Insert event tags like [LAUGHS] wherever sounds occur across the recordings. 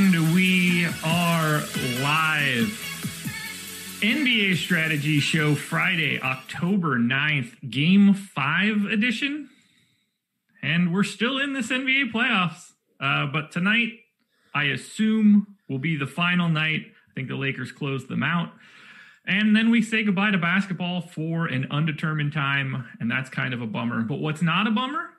And we are live. NBA Strategy Show Friday, October 9th, Game 5 edition. And we're still in this NBA playoffs. Uh, but tonight, I assume, will be the final night. I think the Lakers close them out. And then we say goodbye to basketball for an undetermined time. And that's kind of a bummer. But what's not a bummer?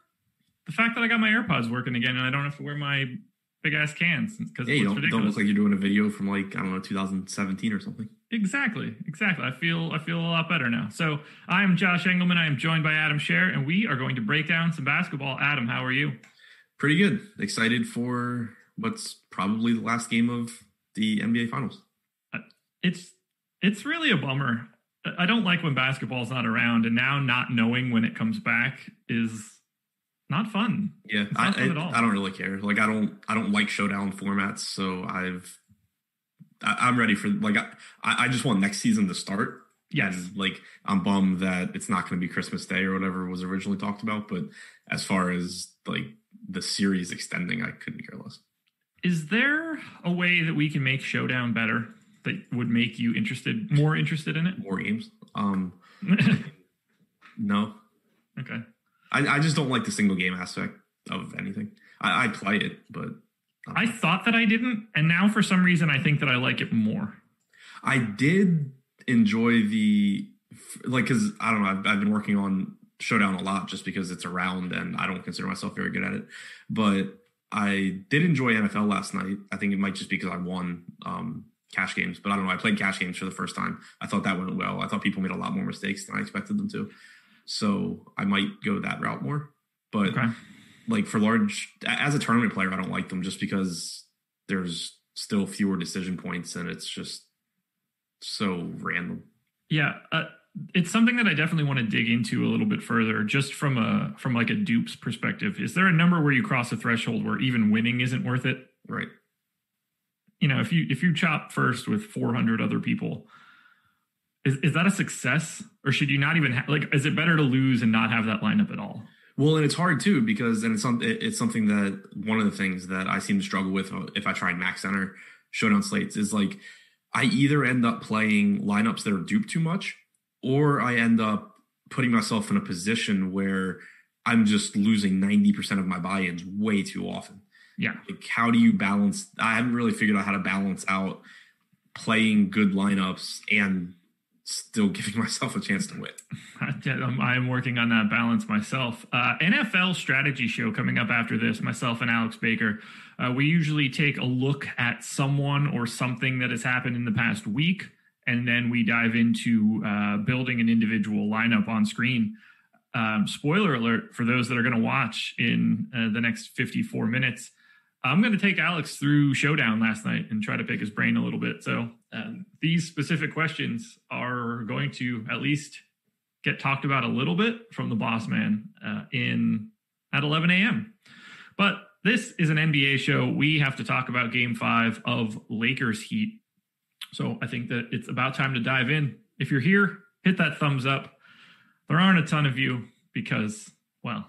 The fact that I got my AirPods working again and I don't have to wear my big ass cans because Yeah, it you looks don't, ridiculous. don't look like you're doing a video from like I don't know 2017 or something. Exactly, exactly. I feel I feel a lot better now. So I am Josh Engleman. I am joined by Adam Scherer, and we are going to break down some basketball. Adam, how are you? Pretty good. Excited for what's probably the last game of the NBA Finals. Uh, it's it's really a bummer. I don't like when basketball's not around, and now not knowing when it comes back is not fun. Yeah, It's I, fun I, at all. I don't really care. Like I don't I don't like showdown formats, so I've I, I'm ready for like I I just want next season to start. Yes. And like I'm bummed that it's not going to be Christmas Day or whatever was originally talked about. But as far as like the series extending, I couldn't care less. Is there a way that we can make Showdown better that would make you interested, more interested in it? More games. Um, [LAUGHS] no, okay. I, I just don't like the single game aspect of anything. I, I play it, but um, I thought that I didn't, and now for some reason I think that I like it more. I did enjoy the like because I don't know. I've, I've been working on Showdown a lot just because it's around, and I don't consider myself very good at it. But I did enjoy NFL last night. I think it might just be because I won um, cash games, but I don't know. I played cash games for the first time. I thought that went well. I thought people made a lot more mistakes than I expected them to. So I might go that route more. But Okay. like for large as a tournament player, I don't like them just because there's still fewer decision points and it's just so random. Yeah, uh, it's something that I definitely want to dig into a little bit further, just from a from like a dupes perspective. Is there a number where you cross a threshold where even winning isn't worth it? Right. You know, if you if you chop first with 400 other people, is is that a success, or should you not even ha- like? Is it better to lose and not have that lineup at all? Well, and it's hard too because, and it's some, it's something that one of the things that I seem to struggle with uh, if I tried Max Center showdown slates is like I either end up playing lineups that are duped too much, or I end up putting myself in a position where I'm just losing ninety percent of my buy-ins way too often. Yeah, Like, how do you balance? I haven't really figured out how to balance out playing good lineups and still [LAUGHS] giving myself a chance to win. [LAUGHS] I'm, I'm working on that balance myself. Uh, NFL strategy show coming up after this. Myself and Alex Baker. Uh, we usually take a look at someone or something that has happened in the past week, and then we dive into uh, building an individual lineup on screen. Um, spoiler alert for those that are going to watch in uh, the next 54 minutes. I'm going to take Alex through Showdown last night and try to pick his brain a little bit. So um, these specific questions are going to at least get talked about a little bit from the boss man uh, in at 11 a.m. But this is an NBA show. We have to talk about Game Five of Lakers Heat. So I think that it's about time to dive in. If you're here, hit that thumbs up. There aren't a ton of you because, well,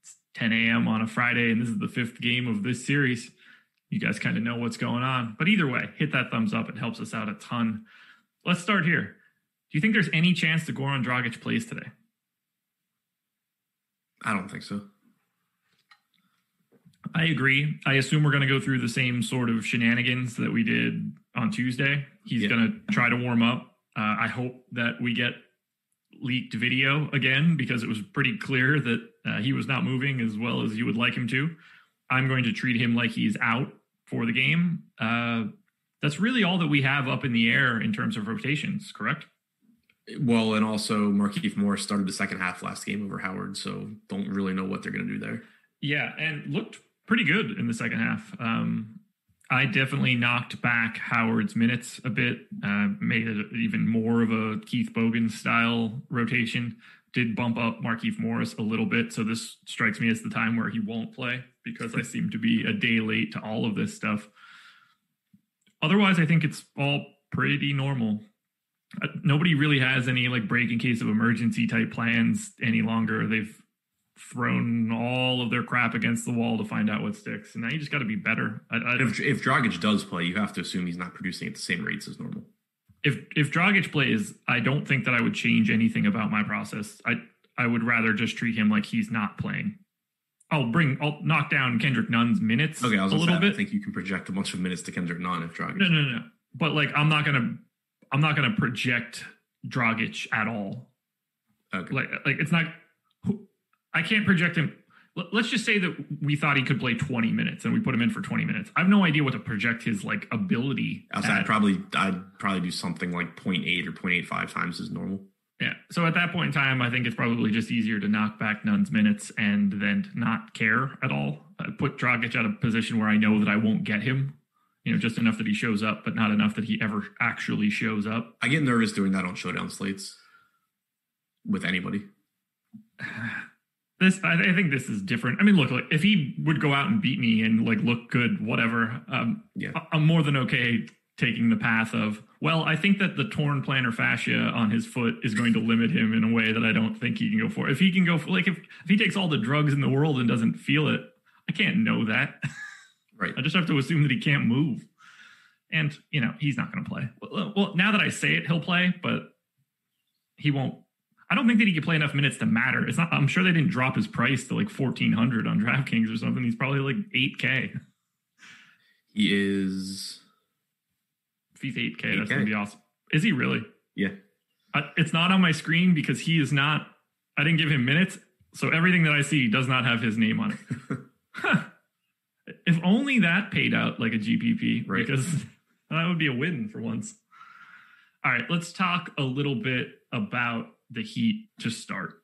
it's 10 a.m. on a Friday, and this is the fifth game of this series. You guys kind of know what's going on. But either way, hit that thumbs up. It helps us out a ton. Let's start here. Do you think there's any chance that Goran Dragic plays today? I don't think so. I agree. I assume we're going to go through the same sort of shenanigans that we did on Tuesday. He's Yeah. going to try to warm up. Uh, I hope that we get leaked video again because it was pretty clear that uh, he was not moving as well as you would like him to. I'm going to treat him like he's out for the game. Uh, that's really all that we have up in the air in terms of rotations, correct? Well, and also Markieff Morris started the second half last game over Howard, so don't really know what they're going to do there. Yeah, and looked pretty good in the second half. Um, I definitely knocked back Howard's minutes a bit, uh, made it even more of a Keith Bogan style rotation. Did bump up Markieff Morris a little bit, so this strikes me as the time where he won't play because I seem to be a day late to all of this stuff. Otherwise, I think it's all pretty normal. Uh, nobody really has any like break in case of emergency type plans any longer. They've thrown all of their crap against the wall to find out what sticks. And now you just got to be better. I, I, If if Dragic does play, you have to assume he's not producing at the same rates as normal. if if Dragic plays, I don't think that I would change anything about my process. I I would rather just treat him like he's not playing. I'll bring I'll knock down Kendrick Nunn's minutes Okay, I was a little say, I think you can project a bunch of minutes to Kendrick Nunn if Dragic. No, no, no. But like I'm not gonna I'm not gonna project Dragic at all. Okay. Like like it's not I can't project him. Let- Let's just say that we thought he could play 20 minutes and we put him in for 20 minutes. I have no idea what to project his like ability. I'd probably I'd probably do something like 0.8 or 0.85 times as normal. Yeah. So at that point in time, I think it's probably just easier to knock back Nunn's minutes and then not care at all. Uh, put Dragic at a position where I know that I won't get him. You know, just enough that he shows up, but not enough that he ever actually shows up. I get nervous doing that on showdown slates with anybody. [SIGHS] This, I, I think, this is different. I mean, look, like, if he would go out and beat me and like look good, whatever, um, Yeah. I- I'm more than okay taking the path of. Well, I think that the torn plantar fascia on his foot is going to limit him in a way that I don't think he can go for. If he can go for, like, if if he takes all the drugs in the world and doesn't feel it, I can't know that. Right. [LAUGHS] I just have to assume that he can't move. And, you know, he's not going to play. Well, uh, well, now that I say it, he'll play, but he won't. I don't think that he could play enough minutes to matter. It's not. I'm sure they didn't drop his price to like 1400 on DraftKings or something. He's probably like 8k. He is If he's 8k, that's gonna be awesome. Is he really? yeah. I, it's not on my screen because he is not. I didn't give him minutes, so everything that I see does not have his name on it. [LAUGHS] Huh. If only that paid out like a GPP, Right. because [LAUGHS] that would be a win for once. All right, let's talk a little bit about the Heat to start.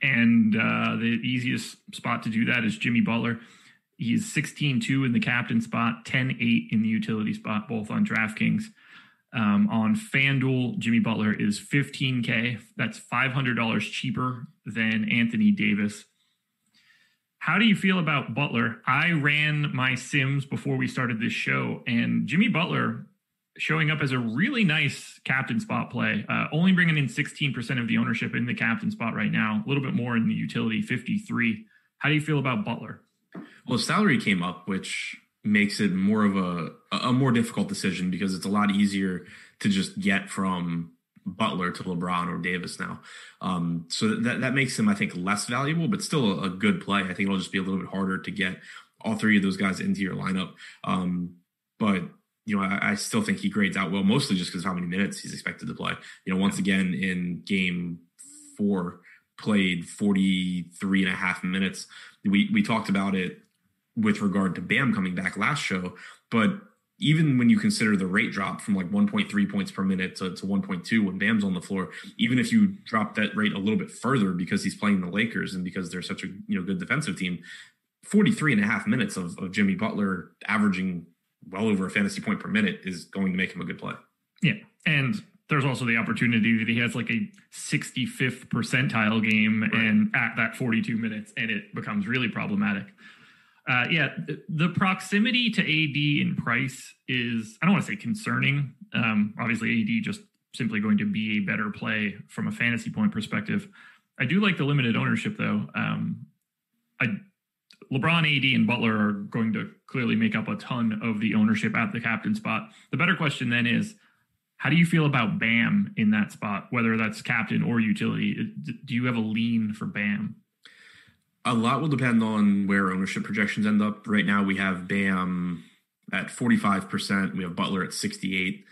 And uh, the easiest spot to do that is Jimmy Butler. He's 16 2 in the captain spot, 10 8 in the utility spot, both on DraftKings. Um, on FanDuel, Jimmy Butler is 15K. That's $500 cheaper than Anthony Davis. How do you feel about Butler? I ran my Sims before we started this show, and Jimmy Butler showing up as a really nice captain spot play, uh, only bringing in 16% of the ownership in the captain spot right now, a little bit more in the utility, 53. How do you feel about Butler? Well, salary came up, which makes it more of a a more difficult decision because it's a lot easier to just get from Butler to LeBron or Davis now. Um, so that that makes him, I think, less valuable, but still a, good play. I think it'll just be a little bit harder to get all three of those guys into your lineup. Um, but you know, I, I still think he grades out well, mostly just because of how many minutes he's expected to play. You know, once again in game four, played 43 and a half minutes. We we talked about it with regard to Bam coming back last show, but even when you consider the rate drop from like 1.3 points per minute to, to 1.2 when Bam's on the floor, even if you drop that rate a little bit further because he's playing the Lakers and because they're such a you know good defensive team, 43 and a half minutes of, of Jimmy Butler averaging well over a fantasy point per minute is going to make him a good play. Yeah. And there's also the opportunity that he has like a 65th percentile game and at that 42 minutes, and it becomes really problematic. Uh, yeah, the proximity to AD in price is, I don't want to say concerning. Um, obviously, AD just simply going to be a better play from a fantasy point perspective. I do like the limited ownership, though. Um, I LeBron, AD, and Butler are going to clearly make up a ton of the ownership at the captain spot. The better question then is, how do you feel about Bam in that spot, whether that's captain or utility? Do you have a lean for Bam? A lot will depend on where ownership projections end up. Right now, we have Bam at 45%. We have Butler at 68.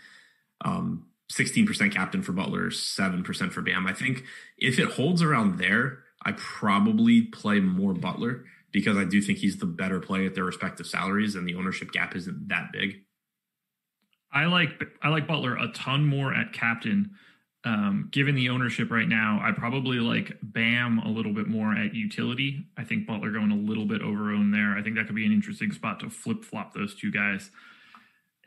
Um, 16% captain for Butler, 7% for Bam. I think if it holds around there, I probably play more Butler because I do think he's the better play at their respective salaries and the ownership gap isn't that big. I like I like Butler a ton more at captain. Um, given the ownership right now, I probably like Bam a little bit more at utility. I think Butler going a little bit over own there. I think that could be an interesting spot to flip flop those two guys.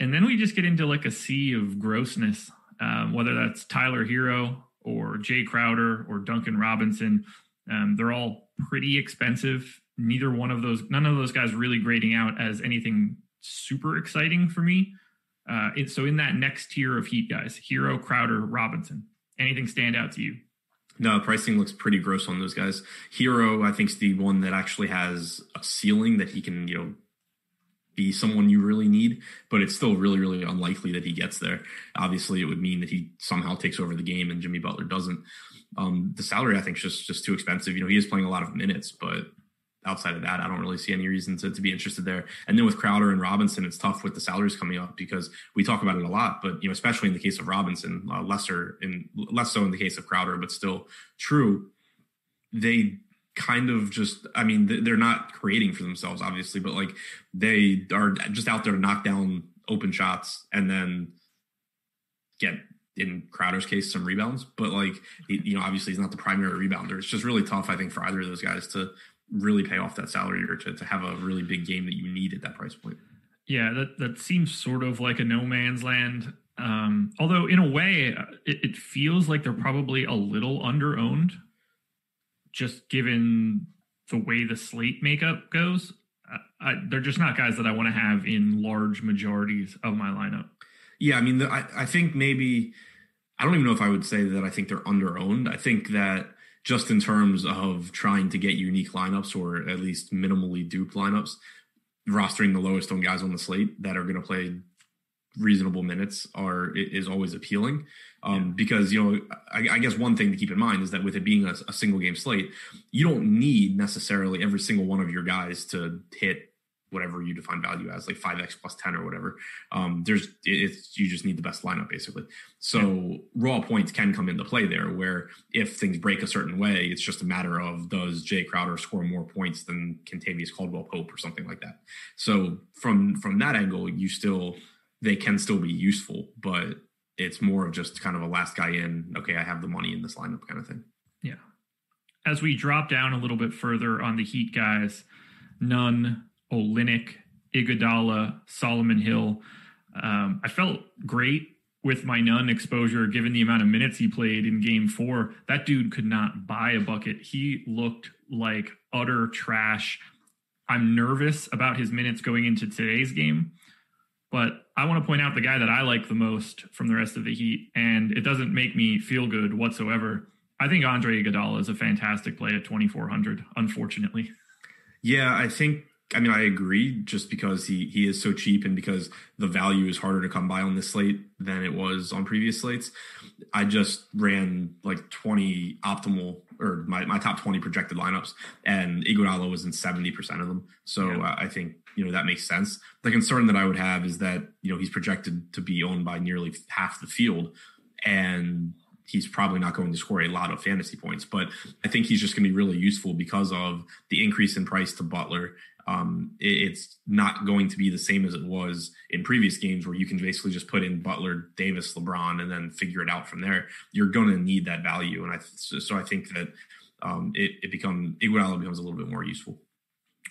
And then we just get into like a sea of grossness, um, whether that's Tyler Herro or Jae Crowder or Duncan Robinson. Um, they're all pretty expensive. Neither one of those, none of those guys really grading out as anything super exciting for me. Uh, it, so in that next tier of Heat guys, Herro, Crowder, Robinson, anything stand out to you? No, pricing looks pretty gross on those guys. Herro, I think, is the one that actually has a ceiling that he can, you know, be someone you really need, but it's still really, really unlikely that he gets there. Obviously, it would mean that he somehow takes over the game and Jimmy Butler doesn't. Um, the salary, I think, is just just too expensive. You know, he is playing a lot of minutes, but outside of that, I don't really see any reason to, to be interested there. And then with Crowder and Robinson, it's tough with the salaries coming up because we talk about it a lot, but you know, especially in the case of Robinson, uh, lesser in less so in the case of Crowder, but still true. They kind of just, I mean, they're not creating for themselves, obviously, but like they are just out there to knock down open shots and then get in Crowder's case some rebounds, but like you know, obviously he's not the primary rebounder. It's just really tough, I think, for either of those guys to really pay off that salary or to, to have a really big game that you need at that price point. Yeah, that that seems sort of like a no man's land. Um, although in a way, it, it feels like they're probably a little under owned, just given the way the slate makeup goes. I, I, they're just not guys that I want to have in large majorities of my lineup. Yeah, I mean, the, I, I think maybe I don't even know if I would say that I think they're under owned. I think that just in terms of trying to get unique lineups or at least minimally duped lineups, rostering the lowest owned guys on the slate that are going to play reasonable minutes are is always appealing. Um, because you know I, I, guess one thing to keep in mind is that with it being a, a, single game slate you don't need necessarily every single one of your guys to hit whatever you define value as, like five x plus ten or whatever. Um, there's it's you just need the best lineup basically. So yeah. raw points can come into play there, where if things break a certain way, it's just a matter of does Jae Crowder score more points than Kentavious Caldwell Pope or something like that. So from from that angle, you still they can still be useful, but it's more of just kind of a last guy in. Okay, I have the money in this lineup kind of thing. Yeah. As we drop down a little bit further on the Heat guys, Nunn Olynyk, Iguodala, Solomon Hill. Um, I felt great with my Nunn exposure given the amount of minutes he played in game four. That dude could not buy a bucket. He looked like utter trash. I'm nervous about his minutes going into today's game, but I want to point out the guy that I like the most from the rest of the Heat, and it doesn't make me feel good whatsoever. I think Andre Iguodala is a fantastic play at 2,400, unfortunately. Yeah, I think I mean, I agree just because he he is so cheap and because the value is harder to come by on this slate than it was on previous slates. I just ran like 20 optimal or my, my top 20 projected lineups and Iguodala was in 70% of them. So yeah. I think, you know, that makes sense. The concern that I would have is that, you know, he's projected to be owned by nearly half the field and he's probably not going to score a lot of fantasy points, but I think he's just going to be really useful because of the increase in price to Butler um, it, it's not going to be the same as it was in previous games where you can basically just put in Butler, Davis, LeBron, and then figure it out from there. You're going to need that value, and I so, I think that um, it, it become Iguodala becomes a little bit more useful.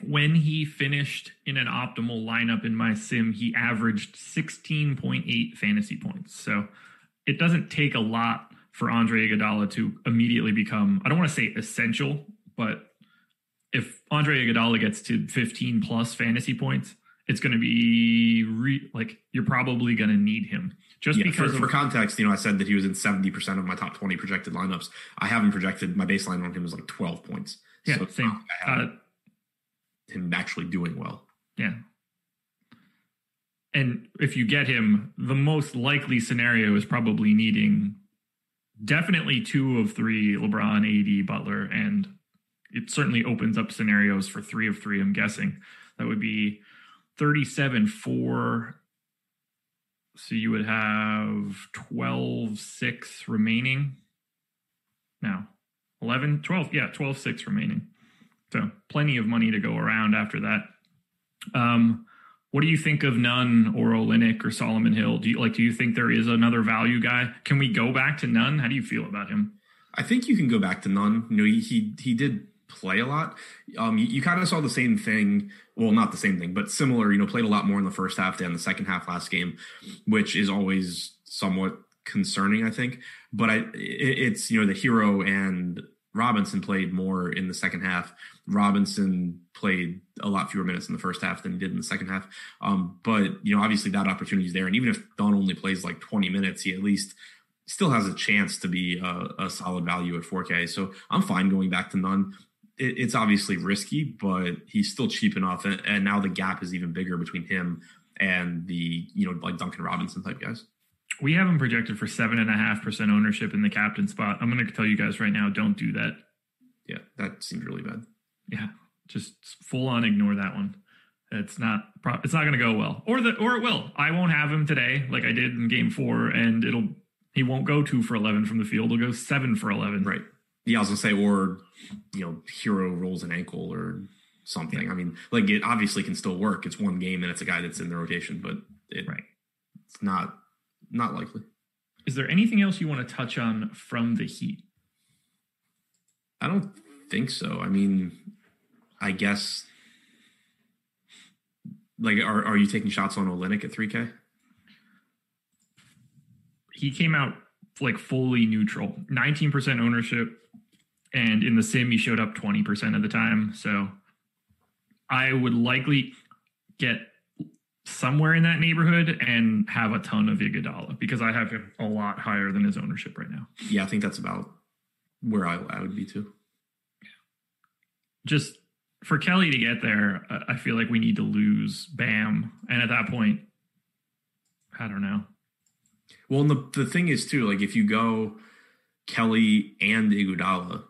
When he finished in an optimal lineup in my sim, he averaged 16.8 fantasy points. So it doesn't take a lot for Andre Iguodala to immediately become I don't want to say essential, but if Andre Iguodala gets to 15 plus fantasy points, it's going to be re- like you're probably going to need him. Just yeah, because for, of, for, context, you know, I said that he was in 70% of my top 20 projected lineups. I haven't projected my baseline on him is like 12 points. Yeah, so same. Uh, him actually doing well. Yeah. And if you get him, the most likely scenario is probably needing definitely two of three LeBron, AD, Butler, and it certainly opens up scenarios for three of three, I'm guessing. That would be 37 4. So you would have 12 6 remaining. Now, 11, 12, yeah, 12 6 remaining. So plenty of money to go around after that. Um, what do you think of Nunn or Olynyk or Solomon Hill? Do you like? Do you think there is another value guy? Can we go back to Nunn? How do you feel about him? I think you can go back to Nunn. You know, he he, he did play a lot. Um, you, you kind of saw the same thing. Well, not the same thing, but similar. You know, played a lot more in the first half than the second half last game, which is always somewhat concerning. I think, but I it, it's you know the hero and Robinson played more in the second half. Robinson played a lot fewer minutes in the first half than he did in the second half. Um, but you know, obviously that opportunity is there, and even if Don only plays like 20 minutes, he at least still has a chance to be a, a solid value at 4K. So I'm fine going back to Nunn. It, it's obviously risky, but he's still cheap enough, and, and now the gap is even bigger between him and the you know like Duncan Robinson type guys. We have him projected for seven and a half percent ownership in the captain spot. I'm going to tell you guys right now, don't do that. Yeah, that seems really bad. Yeah, just full on ignore that one. It's not it's not going to go well, or the or it will. I won't have him today like I did in game four, and it'll he won't go two for eleven from the field. He'll go seven for eleven. Right. Yeah, I was gonna say, or you know, Herro rolls an ankle or something. Yeah. I mean, like it obviously can still work. It's one game and it's a guy that's in the rotation, but it, right. it's not not likely. Is there anything else you want to touch on from the Heat? I don't think so. I mean, I guess like are are you taking shots on Olynyk at 3K? He came out like fully neutral, 19% ownership, and in the sim he showed up 20% of the time. So I would likely get somewhere in that neighborhood and have a ton of Iguodala because I have him a lot higher than his ownership right now. Yeah, I think that's about where I, I would be too. Just for Kelly to get there, I feel like we need to lose Bam, and at that point, I don't know. Well, and the the thing is too, like if you go Kelly and Iguodala,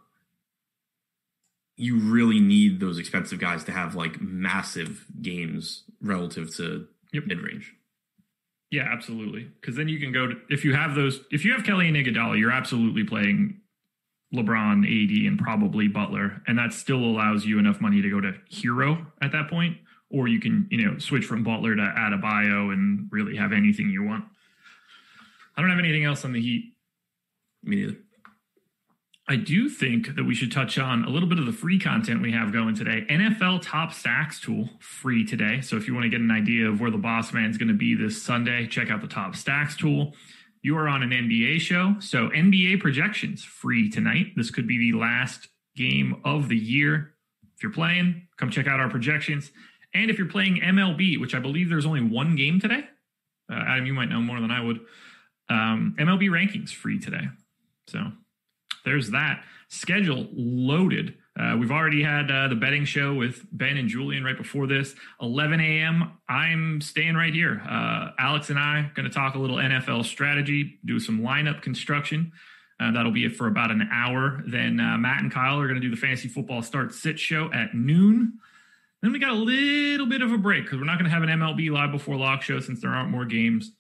you really need those expensive guys to have like massive games relative to yep. mid range. Yeah, absolutely. Because then you can go to if you have those if you have Kelly and Iguodala, you're absolutely playing LeBron, AD, and probably Butler, and that still allows you enough money to go to Herro at that point, or you can you know switch from Butler to Adebayo and really have anything you want. I don't have anything else on the Heat. Me neither. I do think that we should touch on a little bit of the free content we have going today. NFL Top Stacks tool free today. So if you want to get an idea of where the boss man is going to be this Sunday, check out the Top Stacks tool. You are on an NBA show, so NBA projections free tonight. This could be the last game of the year. If you're playing, come check out our projections. And if you're playing MLB, which I believe there's only one game today, uh, Adam, you might know more than I would. Um, MLB rankings free today. So there's that schedule loaded. Uh, we've already had uh, the betting show with Ben and Julian right before this. 11 a.m. I'm staying right here. Uh, Alex and I going to talk a little NFL strategy, do some lineup construction. Uh, that'll be it for about an hour. Then uh, Matt and Kyle are going to do the fantasy football start sit show at noon. Then we got a little bit of a break because we're not going to have an MLB live before lock show since there aren't more games.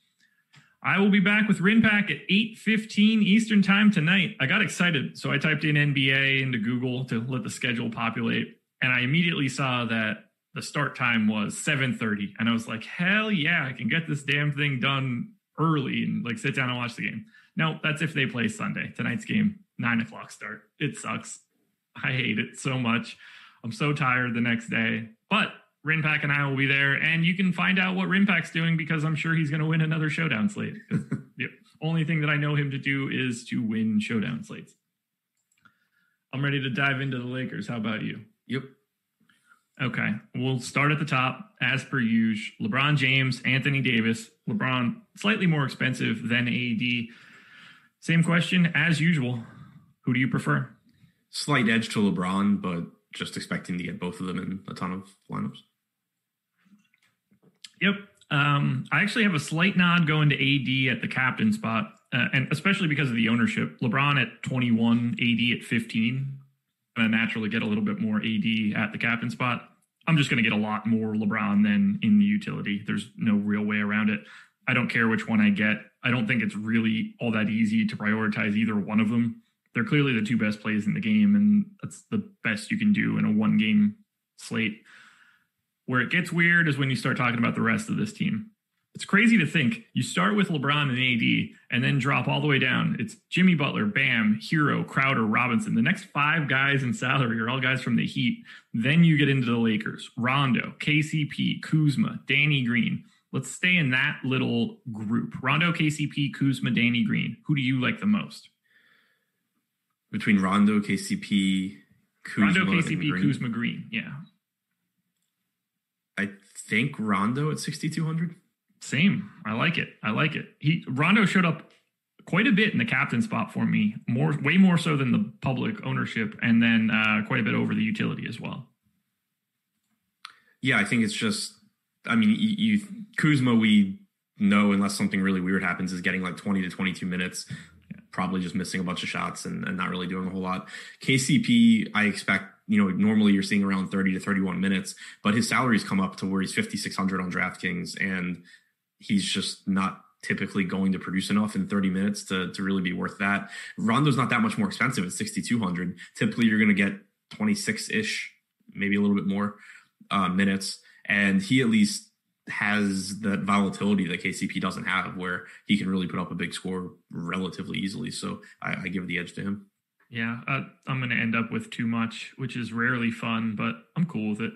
I will be back with Rinpack at 8:15 Eastern Time tonight. I got excited, so I typed in NBA into Google to let the schedule populate, and I immediately saw that the start time was 7:30, and I was like, "Hell yeah, I can get this damn thing done early and like sit down and watch the game." No, that's if they play Sunday. Tonight's game, nine o'clock start. It sucks. I hate it so much. I'm so tired the next day, but Rinpack and I will be there, and you can find out what Rinpack's doing because I'm sure he's going to win another showdown slate. [LAUGHS] the only thing that I know him to do is to win showdown slates. I'm ready to dive into the Lakers. How about you? Yep. Okay, we'll start at the top as per usual. LeBron James, Anthony Davis. LeBron slightly more expensive than AD. Same question as usual. Who do you prefer? Slight edge to LeBron, but just expecting to get both of them in a ton of lineups. Yep. Um, I actually have a slight nod going to AD at the captain spot, uh, and especially because of the ownership. LeBron at 21, AD at 15. Going to naturally get a little bit more AD at the captain spot. I'm just going to get a lot more LeBron than in the utility. There's no real way around it. I don't care which one I get. I don't think it's really all that easy to prioritize either one of them. They're clearly the two best plays in the game, and that's the best you can do in a one game slate. Where it gets weird is when you start talking about the rest of this team. It's crazy to think you start with LeBron and AD and then drop all the way down. It's Jimmy Butler, Bam, Herro, Crowder, Robinson. The next five guys in salary are all guys from the Heat. Then you get into the Lakers, Rondo, KCP, Kuzma, Danny Green. Let's stay in that little group. Rondo, KCP, Kuzma, Danny Green. Who do you like the most? Between Rondo, KCP, Kuzma, Rondo, KCP, Green. Kuzma, Green. Yeah. I think Rondo at 6,200. Same. I like it. I like it. He Rondo showed up quite a bit in the captain spot for me, more way more so than the public ownership, and then uh, quite a bit over the utility as well. Yeah, I think it's just. I mean, you, you Kuzma, we know unless something really weird happens, is getting like 20 to 22 minutes, probably just missing a bunch of shots and, and not really doing a whole lot. KCP, I expect. You know, normally you're seeing around 30 to 31 minutes, but his salary's come up to where he's 5,600 on DraftKings, and he's just not typically going to produce enough in 30 minutes to, to really be worth that. Rondo's not that much more expensive at 6,200. Typically, you're going to get 26 ish, maybe a little bit more uh, minutes. And he at least has that volatility that KCP doesn't have, where he can really put up a big score relatively easily. So I, I give the edge to him. Yeah, uh, I'm going to end up with too much, which is rarely fun, but I'm cool with it.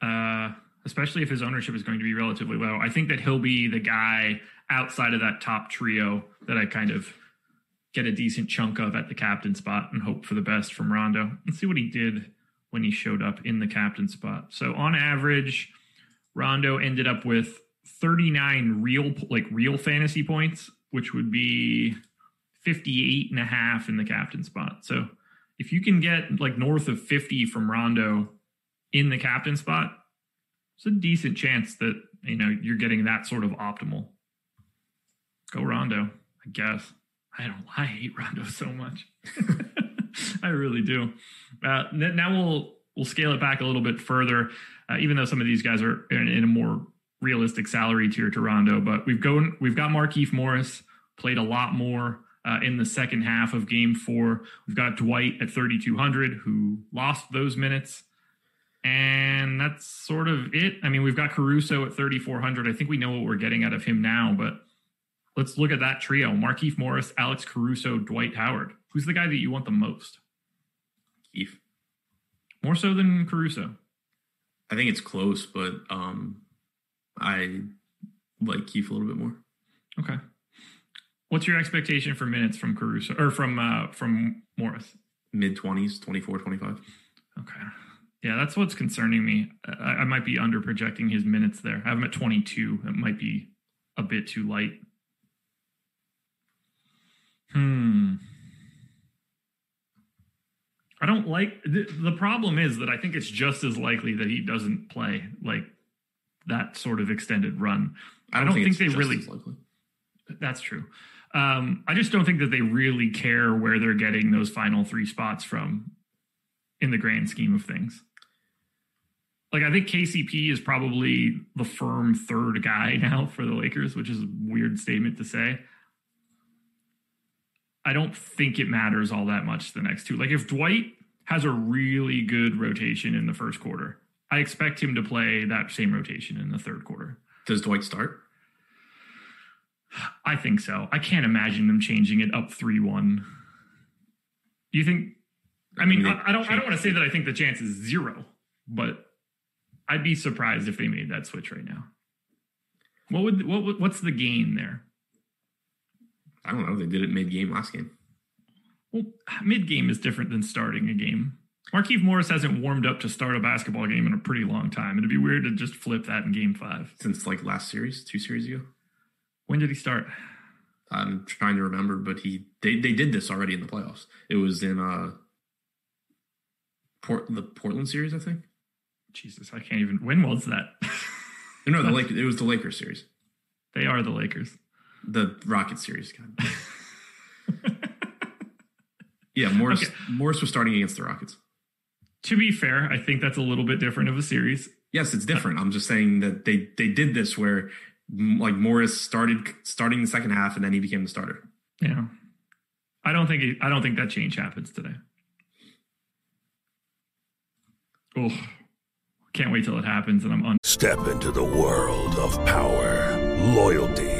Uh, especially if his ownership is going to be relatively low. I think that he'll be the guy outside of that top trio that I kind of get a decent chunk of at the captain spot and hope for the best from Rondo. Let's see what he did when he showed up in the captain spot. So on average, Rondo ended up with 39 real like real fantasy points, which would be 58 and a half in the captain spot. So if you can get like north of 50 from Rondo in the captain spot, it's a decent chance that you know you're getting that sort of optimal. Go Rondo, I guess. I don't. I hate Rondo so much. [LAUGHS] I really do. Uh, now we'll we'll scale it back a little bit further, uh, even though some of these guys are in, in a more realistic salary tier to Rondo. But we've gone we've got Markieff Morris played a lot more uh, in the second half of Game Four. We've got Dwight at 3,200 who lost those minutes. And that's sort of it. I mean, we've got Caruso at 3,400. I think we know what we're getting out of him now, but let's look at that trio Markieff Morris, Alex Caruso, Dwight Howard. Who's the guy that you want the most? Keith. More so than Caruso. I think it's close, but um, I like Keith a little bit more. Okay. What's your expectation for minutes from Caruso or from uh, from Morris? Mid 20s, 24, 25. Okay. Yeah, that's what's concerning me. I, I might be under projecting his minutes there. I have him at 22. It might be a bit too light. Hmm. I don't like the, the problem is that I think it's just as likely that he doesn't play like that sort of extended run. I don't, think, it's they really that's true. Um, I just don't think that they really care where they're getting those final three spots from in the grand scheme of things. Like, I think KCP is probably the firm third guy [LAUGHS] now for the Lakers, which is a weird statement to say. I don't think it matters all that much the next two. Like, if Dwight has a really good rotation in the first quarter, I expect him to play that same rotation in the third quarter. Does Dwight start? I think so. I can't imagine them changing it up three one. Do you think? I mean, I, I don't. I don't want to say that I think the chance is zero, but I'd be surprised if they made that switch right now. What would what what's the gain there? I don't know. They did it mid game last game. Well, mid game is different than starting a game. Markieff Morris hasn't warmed up to start a basketball game in a pretty long time. It'd be weird to just flip that in game five. Since like last series, two series ago. When did he start? I'm trying to remember, but he they, they did this already in the playoffs. It was in uh Port the Portland series, I think. Jesus, I can't even. When was that? [LAUGHS] No, the Lake. It was the Lakers series, they are the Lakers. the Rocket series. [LAUGHS] Yeah, Morris. Okay. Morris was starting against the Rockets. To be fair, I think that's a little bit different of a series. Yes, it's different. I'm just saying that they they did this where like Morris started starting the second half and then he became the starter. Yeah, I don't think it, I don't think that change happens today. Oh, can't wait till it happens, and I'm on. Step into the world of power, loyalty,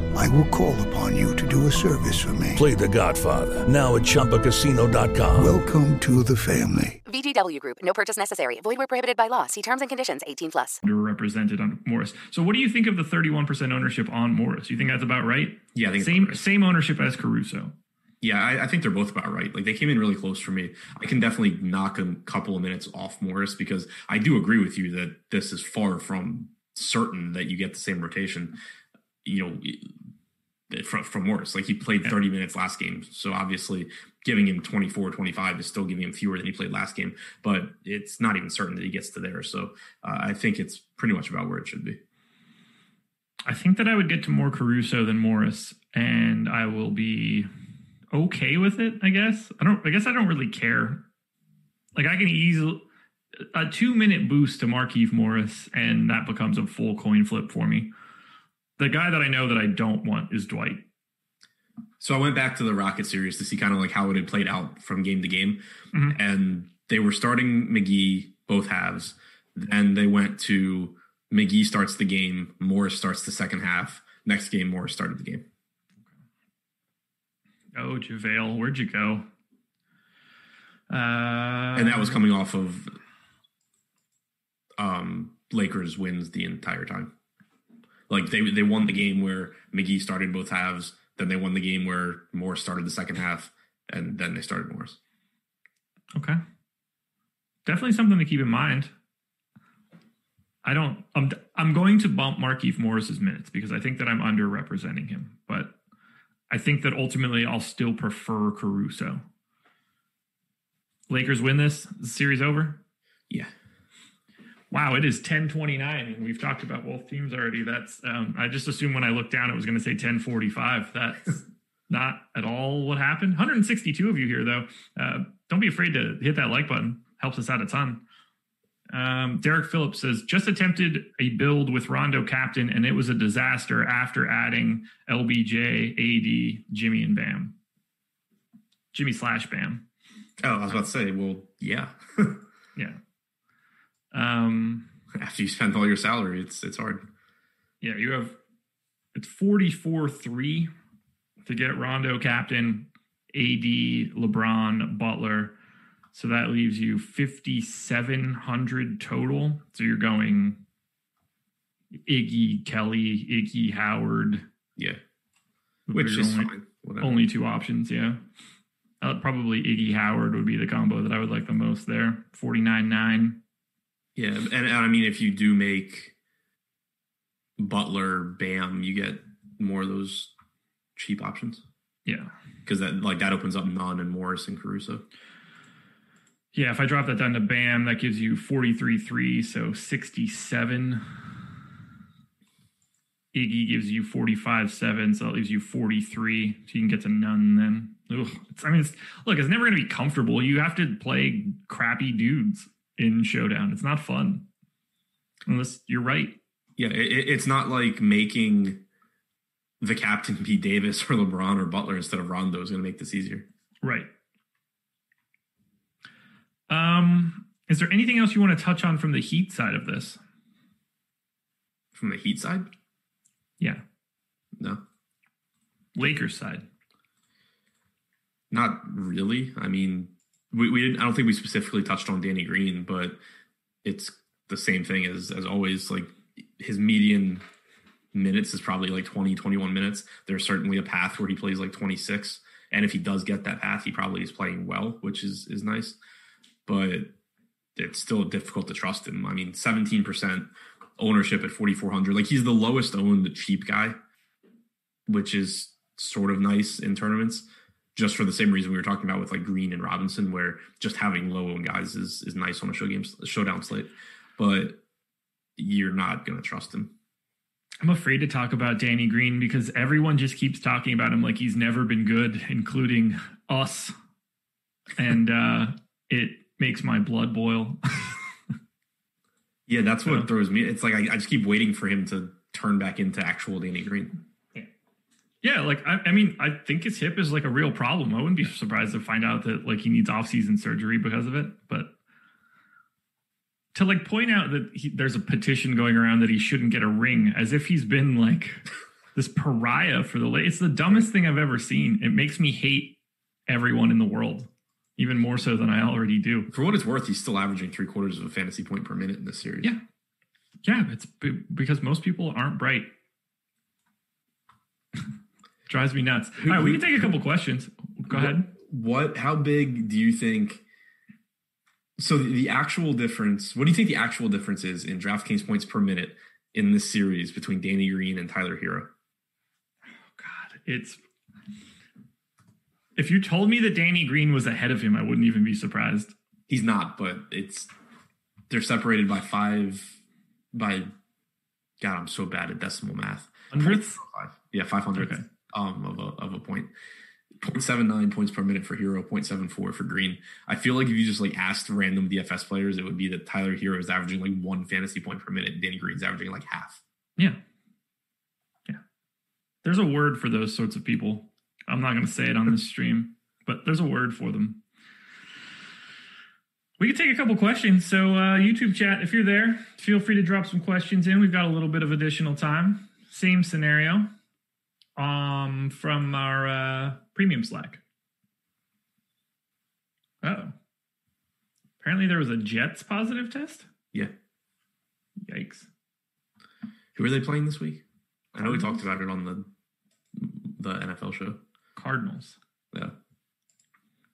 I will call upon you to do a service for me. Play The Godfather now at ChumbaCasino.com. Welcome to the family. VGW Group. No purchase necessary. Void where prohibited by law. See terms and conditions. 18 plus. underrepresented on Morris. So, what do you think of the 31% ownership on Morris? You think that's about right? Yeah, I think same right. same ownership as Caruso. Yeah, I, I think they're both about right. Like they came in really close for me. I can definitely knock a couple of minutes off Morris because I do agree with you that this is far from certain that you get the same rotation. You know, from, from Morris. Like he played 30 minutes last game. So obviously giving him 24, 25 is still giving him fewer than he played last game, but it's not even certain that he gets to there. So uh, I think it's pretty much about where it should be. I think that I would get to more Caruso than Morris, and I will be okay with it. I guess I don't. I guess I don't really care. Like I can easily a two minute boost to Markieff Morris, and that becomes a full coin flip for me. The guy that I know that I don't want is Dwight. So I went back to the Rocket series to see kind of like how it had played out from game to game. And they were starting McGee both halves. Then they went to McGee starts the game, Morris starts the second half. Next game, Morris started the game. Oh, JaVale, where'd you go? Uh, And that was coming off of um Lakers wins the entire time. Like they they won the game where McGee started both halves, then they won the game where Morris started the second half, and then they started Morris. Okay. Definitely something to keep in mind. I don't I'm I'm going to bump Markieff Morris's minutes because I think that I'm underrepresenting him, but I think that ultimately I'll still prefer Caruso. Lakers win this, series over. Yeah. Wow, it is 1029 and we've talked about both teams already. That's um, I just assumed when I looked down it was going to say 1045. That's [LAUGHS] not at all what happened. 162 of you here though. Uh, don't be afraid to hit that like button. Helps us out a ton. Um, Derek Phillips says just attempted a build with Rondo captain and it was a disaster after adding LBJ, AD, Jimmy, and Bam. Jimmy slash Bam. Oh, I was about to say, well, yeah. [LAUGHS] Yeah. Um, After you spend all your salary, it's it's hard. yeah, you have it's 44 3 to get Rondo captain, AD, LeBron, Butler. So that leaves you 5,700 total. So you're going Iggy, Kelly, Iggy, Howard. Yeah. Which is only, fine. Whatever. only two options. Yeah. Uh, probably Iggy Howard would be the combo that I would like the most there. 49 9. Yeah, and, and I mean, if you do make Butler, Bam, you get more of those cheap options Yeah. because that like that opens up Nunn and Morris and Caruso. Yeah, if I drop that down to BAM, that gives you 43 3, so 67. Iggy gives you 45 7, so that leaves you 43. So you can get to Nunn then. Ugh. It's, I mean, it's, look, it's never going to be comfortable. You have to play crappy dudes in Showdown. It's not fun. Unless you're right. Yeah, it, it- it's not like making the captain be Davis or LeBron or Butler instead of Rondo is going to make this easier. Right. Um, is there anything else you want to touch on from the Heat side of this? From the Heat side, Yeah. no, Lakers side. not really. I mean, we, we didn't. I don't think we specifically touched on Danny Green, but it's the same thing as as always. Like his median minutes is probably like 20, 21 minutes. There's certainly a path where he plays like 26, And if he does get that path, he probably is playing well, which is is nice. But it's still difficult to trust him. I mean, 17% ownership at 4,400. Like he's the lowest owned cheap guy, which is sort of nice in tournaments. Just for the same reason we were talking about with like Green and Robinson, where just having low owned guys is is nice on a show game showdown slate. But you're not going to trust him. I'm afraid to talk about Danny Green because everyone just keeps talking about him like he's never been good, including us. And uh, it makes my blood boil. yeah, that's what yeah. throws me. It's like I, I, just keep waiting for him to turn back into actual Danny Green. Yeah, like I, I mean, I think his hip is like a real problem. I wouldn't be surprised to find out that like he needs off-season surgery because of it. But to like point out that he, there's a petition going around that he shouldn't get a ring as if he's been like [LAUGHS] this pariah for the late. It's the dumbest thing I've ever seen. It makes me hate everyone in the world even more so than I already do. For what it's worth, he's still averaging three quarters of a fantasy point per minute in this series. Yeah. Yeah. It's because most people aren't bright. [LAUGHS] Drives me nuts. All right. We can take a couple questions. Go ahead. What, how big do you think? So the, the actual difference, what do you think the actual difference is in DraftKings points per minute in this series between Danny Green and Tyler Herro? Oh God, it's if you told me that Danny Green was ahead of him, I wouldn't even be surprised. He's not, but it's they're separated by five by God, I'm so bad at decimal math. Hundredths? Yeah, five hundred okay. Um of a of a point. 0.79 points per minute for Herro, 0.74 for Green. I feel like if you just like asked random DFS players, it would be that Tyler Herro is averaging like one fantasy point per minute, Danny Green's averaging like half. Yeah. Yeah. There's a word for those sorts of people. I'm not going to say it on this stream, but there's a word for them. We can take a couple questions. So, uh, YouTube chat, if you're there, feel free to drop some questions in. We've got a little bit of additional time. Same scenario um, from our uh, premium Slack. Oh. Apparently, there was a Jets positive test? Yeah. Yikes. Who are they playing this week? I know we talked about it on the the NFL show. Cardinals. Yeah.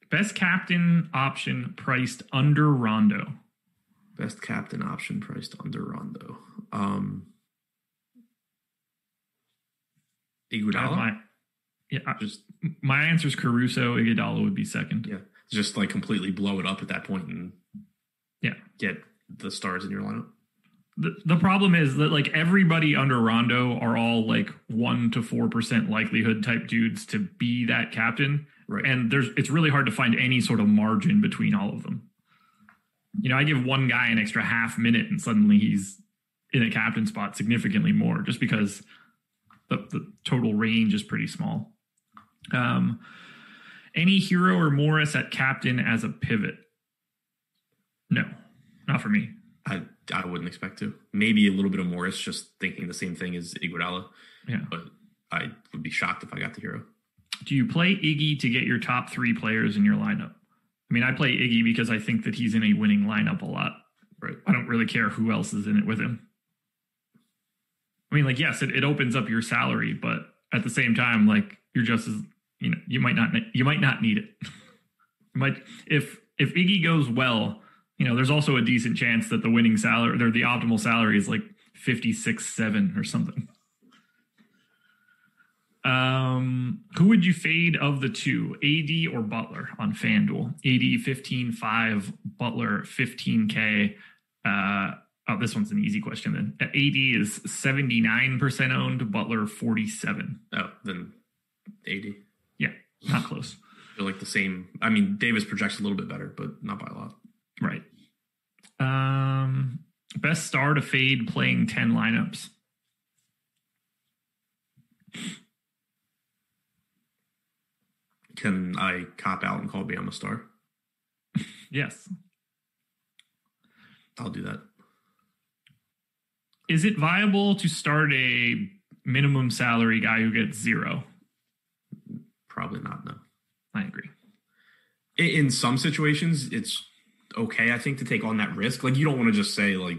Best captain option priced under Rondo. Best captain option priced under Rondo. Um Iguodala. My, yeah, just my answer is Caruso. Iguodala would be second. Yeah, just like completely blow it up at that point and yeah, get the stars in your lineup the, the problem is that like everybody under Rondo are all like one to four percent likelihood type dudes to be that captain. Right. And there's it's really hard to find any sort of margin between all of them. You know, I give one guy an extra half minute and suddenly he's in a captain spot significantly more just because the, the total range is pretty small. Um any Herro or Morris at captain as a pivot? No, not for me. I I wouldn't expect to. Maybe a little bit of Morris, just thinking the same thing as Iguodala. Yeah, but I would be shocked if I got the Herro. Do you play Iggy to get your top three players in your lineup? I mean, I play Iggy because I think that he's in a winning lineup a lot. Right. I don't really care who else is in it with him. I mean, like, yes, it, it opens up your salary, but at the same time, like, you're just as you know, you might not you might not need it. [LAUGHS] you might if if Iggy goes well you know, there's also a decent chance that the winning salary or the optimal salary is like 56 7 or something. Um, who would you fade of the two, AD or Butler on FanDuel? AD 15 5, Butler 15K. Uh, oh, this one's an easy question then. AD is 79% owned, Butler 47. Oh, then AD. Yeah, not close. [SIGHS] They're like the same. I mean, Davis projects a little bit better, but not by a lot. Right. Um, best star to fade playing 10 lineups. Can I cop out and call Bam a star? [LAUGHS] yes. I'll do that. Is it viable to start a minimum salary guy who gets zero? Probably not, no. I agree. In some situations, it's okay, I think, to take on that risk. Like you don't want to just say like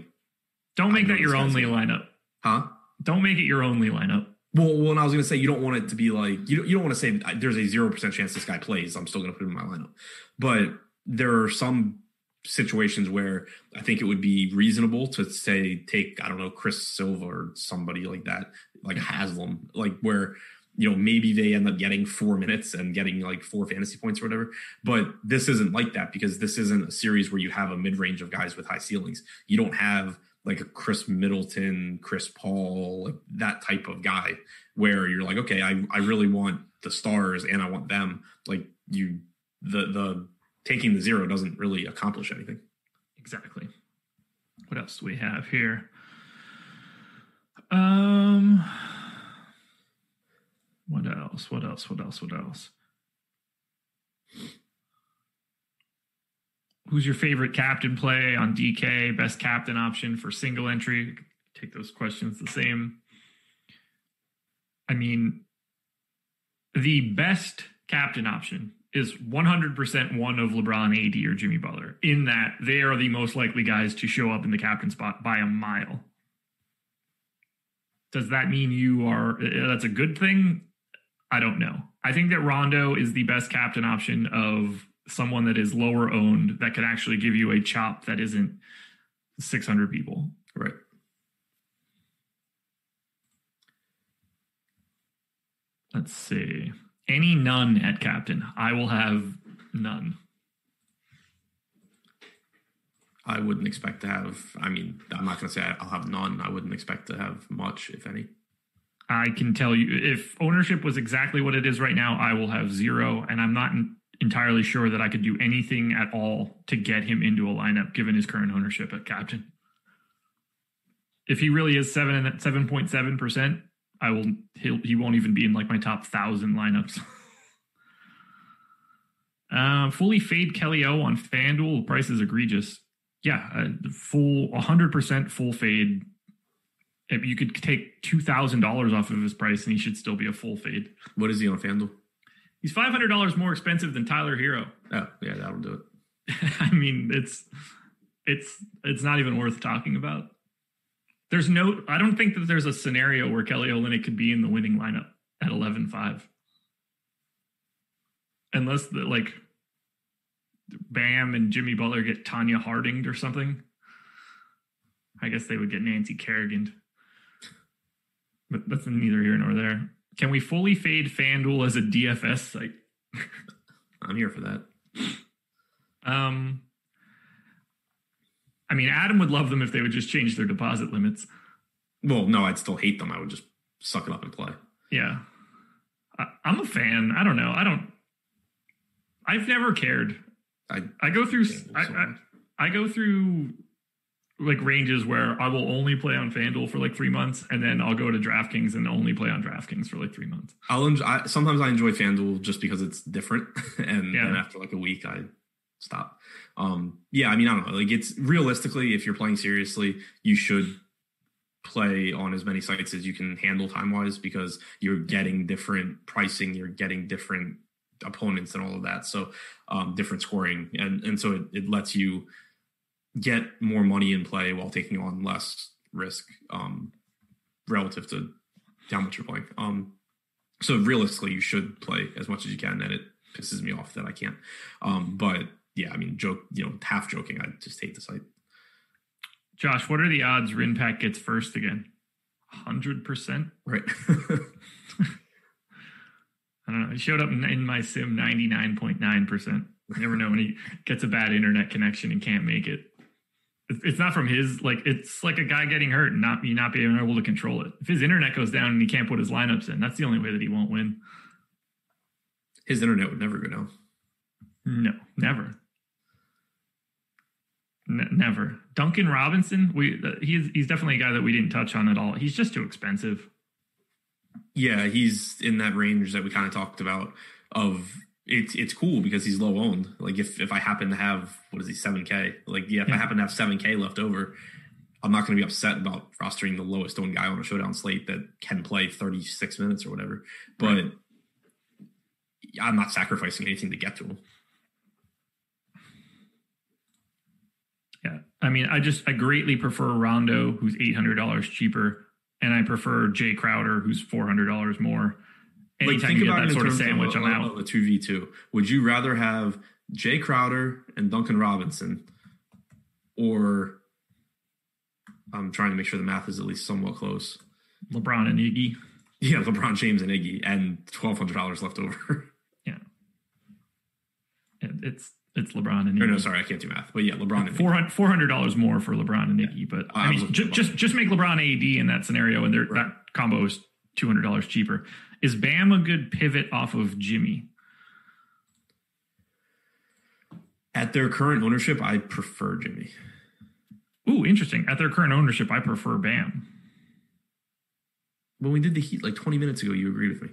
Don't make that your only lineup. Huh? Don't make it your only lineup. Well, well, and I was going to say you don't want it to be like you you don't want to say there's a zero percent chance this guy plays. I'm still going to put him in my lineup, but there are some situations where I think it would be reasonable to say take I don't know Chris Silva or somebody like that, like Haslem, like where you know maybe they end up getting four minutes and getting like four fantasy points or whatever. But this isn't like that because this isn't a series where you have a mid range of guys with high ceilings. You don't have like a Khris Middleton, Chris Paul, like that type of guy where you're like, okay, I, I really want the stars and I want them. Like you, the, the taking the zero doesn't really accomplish anything. Exactly. What else do we have here? Um, what else? What else? What else? What else? Who's your favorite captain play on DK? Best captain option for single entry? Take those questions the same. I mean, the best captain option is 100% one of LeBron, AD, or Jimmy Butler, in that they are the most likely guys to show up in the captain spot by a mile. Does that mean you are, uh, uh, that's a good thing? I don't know. I think that Rondo is the best captain option of someone that is lower owned that can actually give you a chop that isn't 600 people. Right. Let's see. Any Nunn at captain. I will have none. I wouldn't expect to have. I mean, I'm not going to say I'll have none. I wouldn't expect to have much, if any. I can tell you if ownership was exactly what it is right now, I will have zero. And I'm not entirely sure that I could do anything at all to get him into a lineup given his current ownership at captain. If he really is seven and seven point seven percent, I will he'll, he won't even be in like my top thousand lineups. [LAUGHS] uh, fully fade Kelly O on FanDuel. The Price is egregious. Yeah, uh, full 100% full fade. You could take two thousand dollars off of his price, and he should still be a full fade. What is he on FanDuel? He's five hundred dollars more expensive than Tyler Herro. Oh, yeah, that'll do it. [LAUGHS] I mean, it's it's it's not even worth talking about. There's no I don't think that there's a scenario where Kelly Olynyk could be in the winning lineup at 11-5. Unless the like Bam and Jimmy Butler get Tonya Hardinged or something. I guess they would get Nancy Kerrigan. But that's neither here nor there. Can we fully fade FanDuel as a DFS site? [LAUGHS] I'm here for that. Um, I mean, Adam would love them if they would just change their deposit limits. Well, no, I'd still hate them. I would just suck it up and play. Yeah, I, I'm a fan. I don't know. I don't. I've never cared. I I go through. so I, I, I go through like ranges where I will only play on FanDuel for like three months, and then I'll go to DraftKings and only play on DraftKings for like three months. I'll enjoy, I, sometimes I enjoy FanDuel just because it's different, [LAUGHS] and Yeah. then after like a week, I stop. Um, yeah, I mean, I don't know. Like, it's realistically, if you're playing seriously, you should play on as many sites as you can handle time wise because you're getting different pricing, you're getting different opponents, and all of that. So, um, different scoring, and and so it, it lets you get more money in play while taking on less risk um, relative to how much you're playing. Um, so realistically, you should play as much as you can, and it pisses me off that I can't. Um, but yeah, I mean, joke, you know, half joking. I just hate the site. Josh, what are the odds Rinpack gets first again? Hundred percent. Right. [LAUGHS] I don't know. He showed up in, in my sim ninety nine point nine percent. Never know when he gets a bad internet connection and can't make it. It's- It's not from his like. It's like a guy getting hurt and not you not being able to control it. If his internet goes down and he can't put his lineups in, that's the only way that he won't win. His internet would never go down. No, never. N- never. Duncan Robinson, we uh, he's he's definitely a guy that we didn't touch on at all. He's just too expensive. Yeah, he's in that range that we kind of talked about. Of it's it's cool because he's low owned. Like if if I happen to have what is he seven k? Like yeah, if I happen to have seven k left over, I'm not going to be upset about rostering the lowest owned guy on a showdown slate that can play 36 minutes or whatever. But Right. I'm not sacrificing anything to get to him. Yeah, I mean, I just I greatly prefer Rondo, who's eight hundred dollars cheaper, and I prefer Jae Crowder, who's four hundred dollars more. Like Anytime think you get about that sort of sandwich, of, I'm out. two v two. Would you rather have Jae Crowder and Duncan Robinson, or I'm trying to make sure the math is at least somewhat close. LeBron and Iggy. [LAUGHS] Yeah, LeBron James and Iggy, and twelve hundred dollars left over. [LAUGHS] It- It's it's LeBron and or Iggy. no, sorry, I can't do math. But yeah, LeBron and. Four hundred dollars more for LeBron and Iggy, but I I mean, looking ju- at just just make LeBron AD in that scenario, and Right. that combo is two hundred dollars cheaper. Is Bam a good pivot off of Jimmy? At their current ownership, I prefer Jimmy. Ooh, interesting. At their current ownership, I prefer Bam. When we did the Heat like 20 minutes ago, you agreed with me.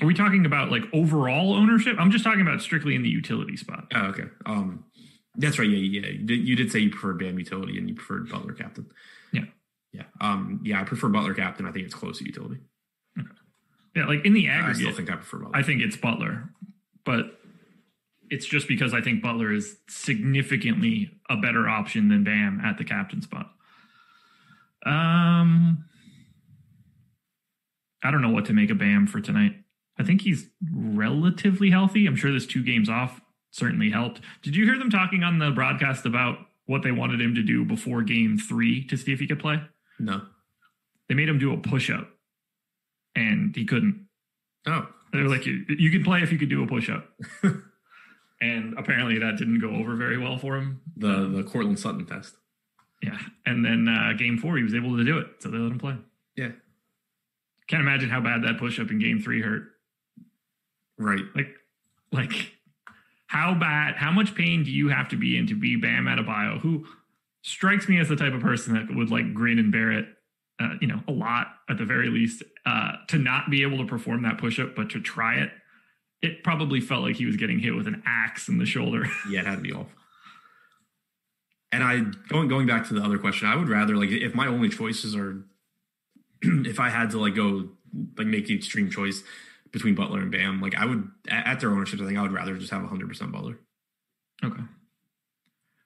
Are we talking about like overall ownership? I'm just talking about strictly in the utility spot. Oh, okay. Um, that's right. Yeah, yeah. You did, you did say you preferred Bam utility and you preferred Butler captain. Yeah. Yeah. Um, yeah, I prefer Butler captain. I think it's close to utility. Yeah, like in the I still think I prefer Butler. I think it's Butler, but it's just because I think Butler is significantly a better option than Bam at the captain spot. Um, I don't know what to make of Bam for tonight. I think he's relatively healthy. I'm sure this two games off certainly helped. Did you hear them talking on the broadcast about what they wanted him to do before game three to see if he could play? no. They made him do a push up, and he couldn't. Oh, They were like, you, you could play if you could do a push up. [LAUGHS] and apparently that didn't go over very well for him. the the Courtland Sutton test. Yeah. And then uh, game four, he was able to do it. So they let him play. Yeah. Can't imagine how bad that push up in game three hurt. Right. Like, like how bad, how much pain do you have to be in to be Bam Adebayo, who strikes me as the type of person that would like grin and bear it, uh, you know, a lot at the very least, uh, to not be able to perform that push up, but to try it. It probably felt like he was getting hit with an axe in the shoulder. [LAUGHS] Yeah, it had to be awful. And I going going back to the other question, I would rather like if my only choices are [CLEARS THROAT] if I had to like go like make the extreme choice between Butler and Bam, like I would at their ownership, I think I would rather just have 100% Butler. Okay.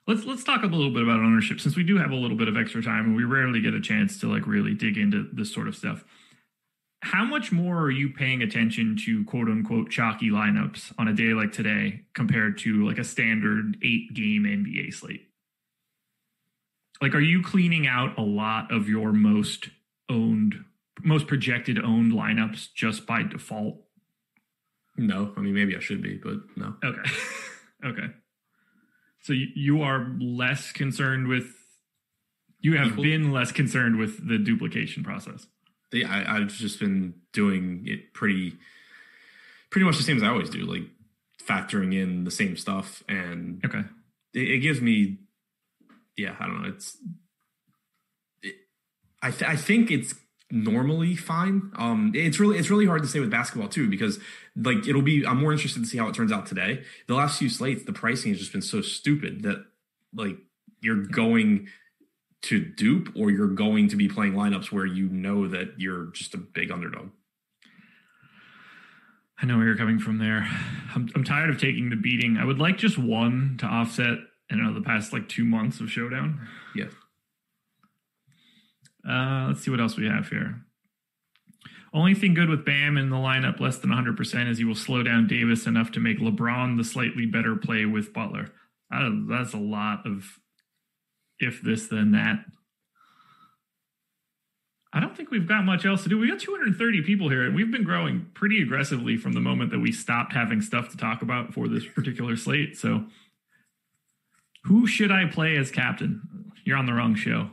Let's let's talk a little bit about ownership since we do have a little bit of extra time and we rarely get a chance to like really dig into this sort of stuff. How much more are you paying attention to quote unquote chalky lineups on a day like today compared to like a standard 8 game NBA slate? Like are you cleaning out a lot of your most owned most projected owned lineups just by default? No, I mean maybe I should be, but no. Okay. [LAUGHS] okay. So you, you are less concerned with you have Equal? been less concerned with the duplication process. Yeah, I, I've just been doing it pretty, pretty much the same as I always do, like factoring in the same stuff, and Okay. it, it gives me, yeah, I don't know, it's, it, I th- I think it's normally fine. Um, it's really it's really hard to say with basketball too because like it'll be I'm more interested to see how it turns out today. The last few slates, the pricing has just been so stupid that like you're going to dupe or you're going to be playing lineups where you know that you're just a big underdog. I know where you're coming from there. I'm, I'm tired of taking the beating. I would like just one to offset, I know, the past like two months of Showdown. Yeah. Uh, let's see what else we have here. Only thing good with Bam in the lineup less than 100% is he will slow down Davis enough to make LeBron the slightly better play with Butler. That's a lot of if this, then that. I don't think we've got much else to do. We got 230 people here, and we've been growing pretty aggressively from the moment that we stopped having stuff to talk about for this particular slate. So, who should I play as captain? You're on the wrong show.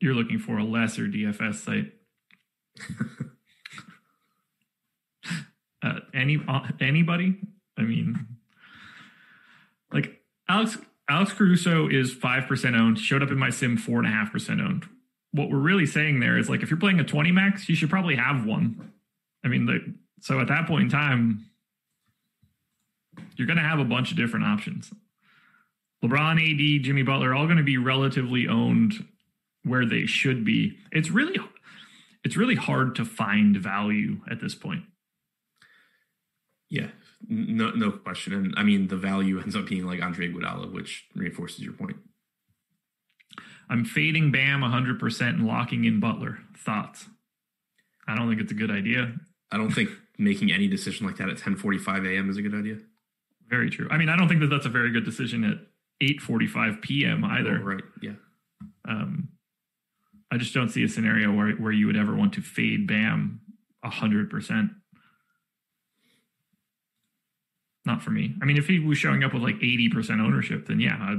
You're looking for a lesser DFS site. uh, any uh, anybody? I mean, like Alex Alex Caruso is five percent owned. Showed up in my sim four and a half percent owned. What we're really saying there is like if you're playing a twenty max, you should probably have one. I mean, so at that point in time, you're going to have a bunch of different options. LeBron, AD, Jimmy Butler, all going to be relatively owned where they should be. It's really, it's really hard to find value at this point. Yeah, no, no question. And I mean, the value ends up being like Andre Iguodala, which reinforces your point. I'm fading Bam 100% and locking in Butler. Thoughts? I don't think it's a good idea. I don't think making any decision like that at 10:45 a.m. is a good idea. Very true. I mean, I don't think that that's a very good decision at 8:45 p.m. either. Oh, right. Yeah. Um, I just don't see a scenario where where you would ever want to fade Bam 100%. Not for me. I mean, if he was showing up with like 80% ownership, then yeah, a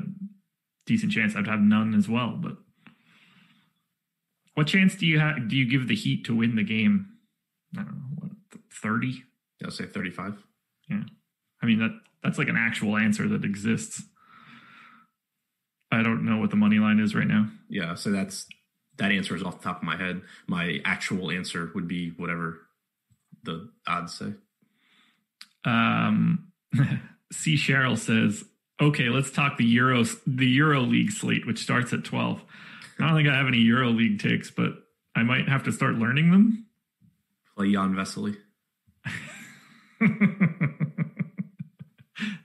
decent chance I'd have none as well. But what chance do you have? Do you give the Heat to win the game? I don't know, what, 30? I'll say 35. Yeah. I mean, that that's like an actual answer that exists. I don't know what the money line is right now. Yeah, so that's that answer is off the top of my head. My actual answer would be whatever the odds say. Um, [LAUGHS] C. Cheryl says, "Okay, let's talk the Euro the Euro League slate, which starts at 12. I don't think I have any Euro League takes, but I might have to start learning them. Play Jan Vesely. [LAUGHS]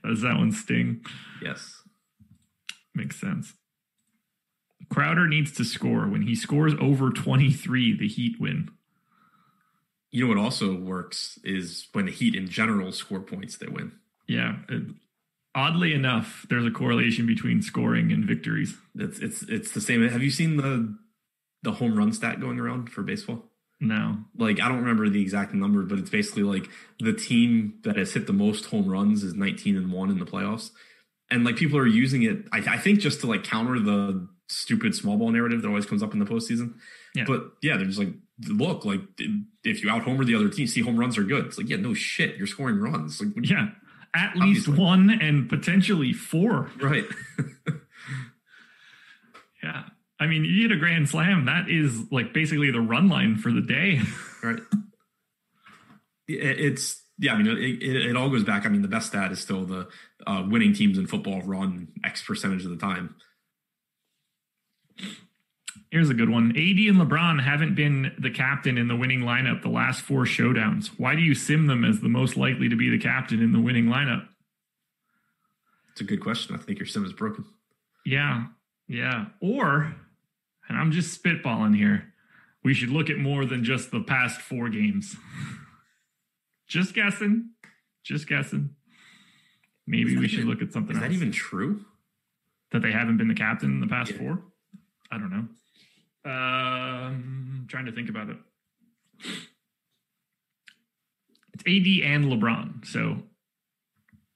Does that one sting? Yes. Makes sense. Crowder needs to score. When he scores over 23, the Heat win. You know what also works is when the Heat in general score points, they win. Yeah. it- oddly enough, there's a correlation between scoring and victories. It's it's it's the same. Have you seen the the home run stat going around for baseball? No. Like I don't remember the exact number, but it's basically like the team that has hit the most home runs is 19 and one in the playoffs, and like people are using it. I, I think just to like counter the stupid small ball narrative that always comes up in the postseason. Yeah. But yeah, they're just like, look, like if you out homer the other team, see home runs are good. It's like, yeah, no shit, you're scoring runs. Like, Yeah. At least Obviously. one and potentially four. right. [LAUGHS] Yeah. I mean, you hit a grand slam. That is like basically the run line for the day. [LAUGHS] right. It's yeah. I mean, it, it, it all goes back. I mean, the best stat is still the uh, winning teams in football run X percentage of the time. Here's a good one. AD and LeBron haven't been the captain in the winning lineup the last four showdowns. Why do you sim them as the most likely to be the captain in the winning lineup? It's a good question. I think your sim is broken. Yeah. Yeah. Or, and I'm just spitballing here, we should look at more than just the past four games. [LAUGHS] just guessing. Just guessing. Maybe we should even- look at something Is else. that even true? that they haven't been the captain in the past Yeah. four? I don't know. Um, trying to think about it. It's AD and LeBron. So,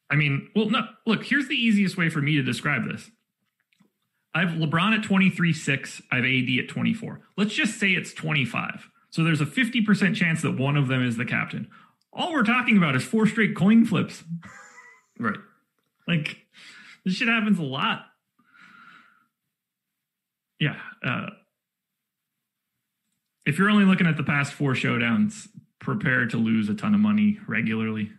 I mean, well, no, look, here's the easiest way for me to describe this. I have LeBron at 23 6. I have AD at 24. Let's just say it's 25. So there's a 50% chance that one of them is the captain. All we're talking about is four straight coin flips. [LAUGHS] Right. Like this shit happens a lot. Yeah. Uh, if you're only looking at the past four showdowns, prepare to lose a ton of money regularly.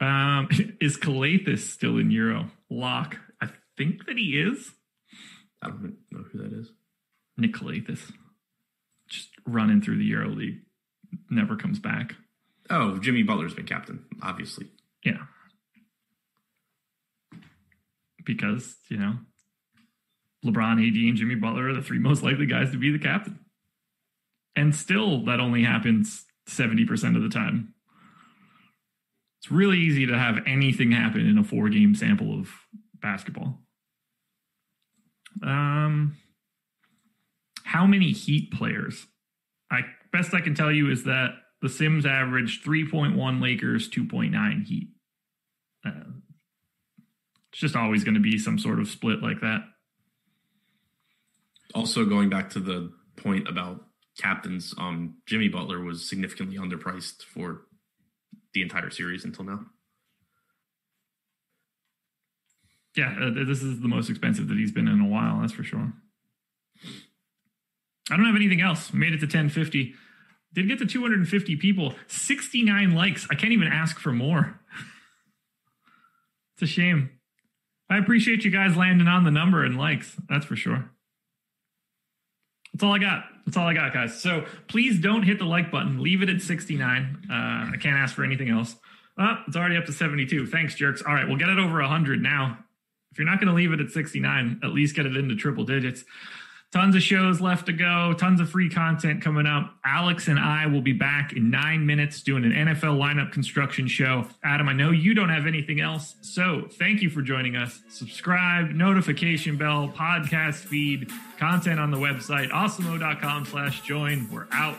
Um, [LAUGHS] is Calathes still in Euro? Lock. I think that he is. I don't know who that is. Nick Calathes. Just running through the Euro League. Never comes back. Oh, Jimmy Butler's been captain, obviously. Yeah. Because, you know, LeBron, AD, and Jimmy Butler are the three most likely guys to be the captain. And still, that only happens 70% of the time. It's really easy to have anything happen in a four game sample of basketball. Um, how many Heat players? I best I can tell you is that the Sims average 3.1 Lakers, 2.9 Heat. Uh, it's just always going to be some sort of split like that. Also, going back to the point about captains, um, Jimmy Butler was significantly underpriced for the entire series until now. Yeah, uh, this is the most expensive that he's been in a while. That's for sure. I don't have anything else. Made it to 1050. Did get to 250 people. 69 likes. I can't even ask for more. [LAUGHS] it's a shame. I appreciate you guys landing on the number and likes. That's for sure. That's all I got. That's all I got, guys. So please don't hit the like button. Leave it at 69. Uh, I can't ask for anything else. Oh, it's already up to 72. Thanks, jerks. All right, we'll get it over 100 now. if you're not going to leave it at 69, at least get it into triple digits. Tons of shows left to go, tons of free content coming up. Alex and I will be back in nine minutes doing an NFL lineup construction show. Adam, I know you don't have anything else, so thank you for joining us. Subscribe, notification bell, podcast feed, content on the website, awesemo.com slash join. We're out.